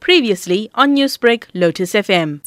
Previously on Newsbreak, Lotus FM.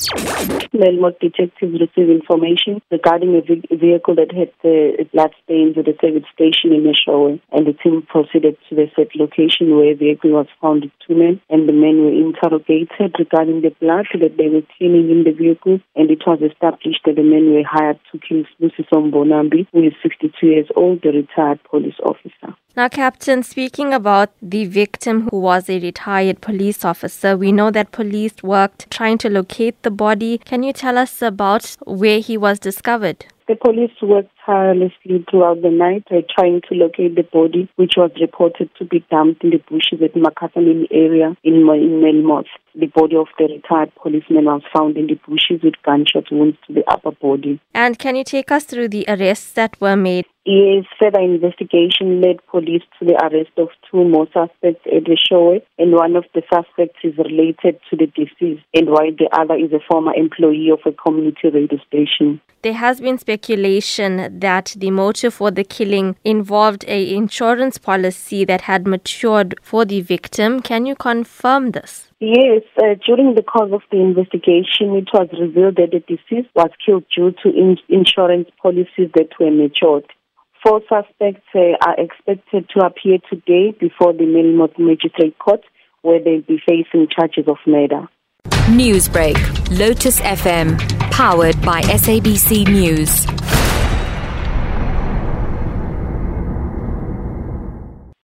Melmoth detectives received information regarding a ve- vehicle that had uh, the blood stains at a service station in Eshowe, and the team proceeded to the set location where the vehicle was found with two men, and the men were interrogated regarding the blood that they were cleaning in the vehicle, and it was established that the men were hired to kill Sibusiso Mbonambi, who is 62 years old, the retired police officer. Now, Captain, speaking about the victim who was a retired police officer, we know that police worked trying to locate the body. Can you tell us about where he was discovered? The police worked tirelessly throughout the night uh, trying to locate the body, which was reported to be dumped in the bushes at Makhasaneni area in Melmoth. The body of the retired policeman was found in the bushes with gunshot wounds to the upper body. And can you take us through the arrests that were made? Yes, further investigation led police to the arrest of two more suspects at Eshowe, and one of the suspects is related to the deceased, and while the other is a former employee of a community radio station. There has been speculation that the motive for the killing involved a insurance policy that had matured for the victim. Can you confirm this? Yes, uh, during the course of the investigation, it was revealed that the deceased was killed due to in- insurance policies that were matured. Four suspects uh, are expected to appear today before the Melmoth Magistrate Court, where they'll be facing charges of murder. Newsbreak, Lotus FM, powered by SABC News.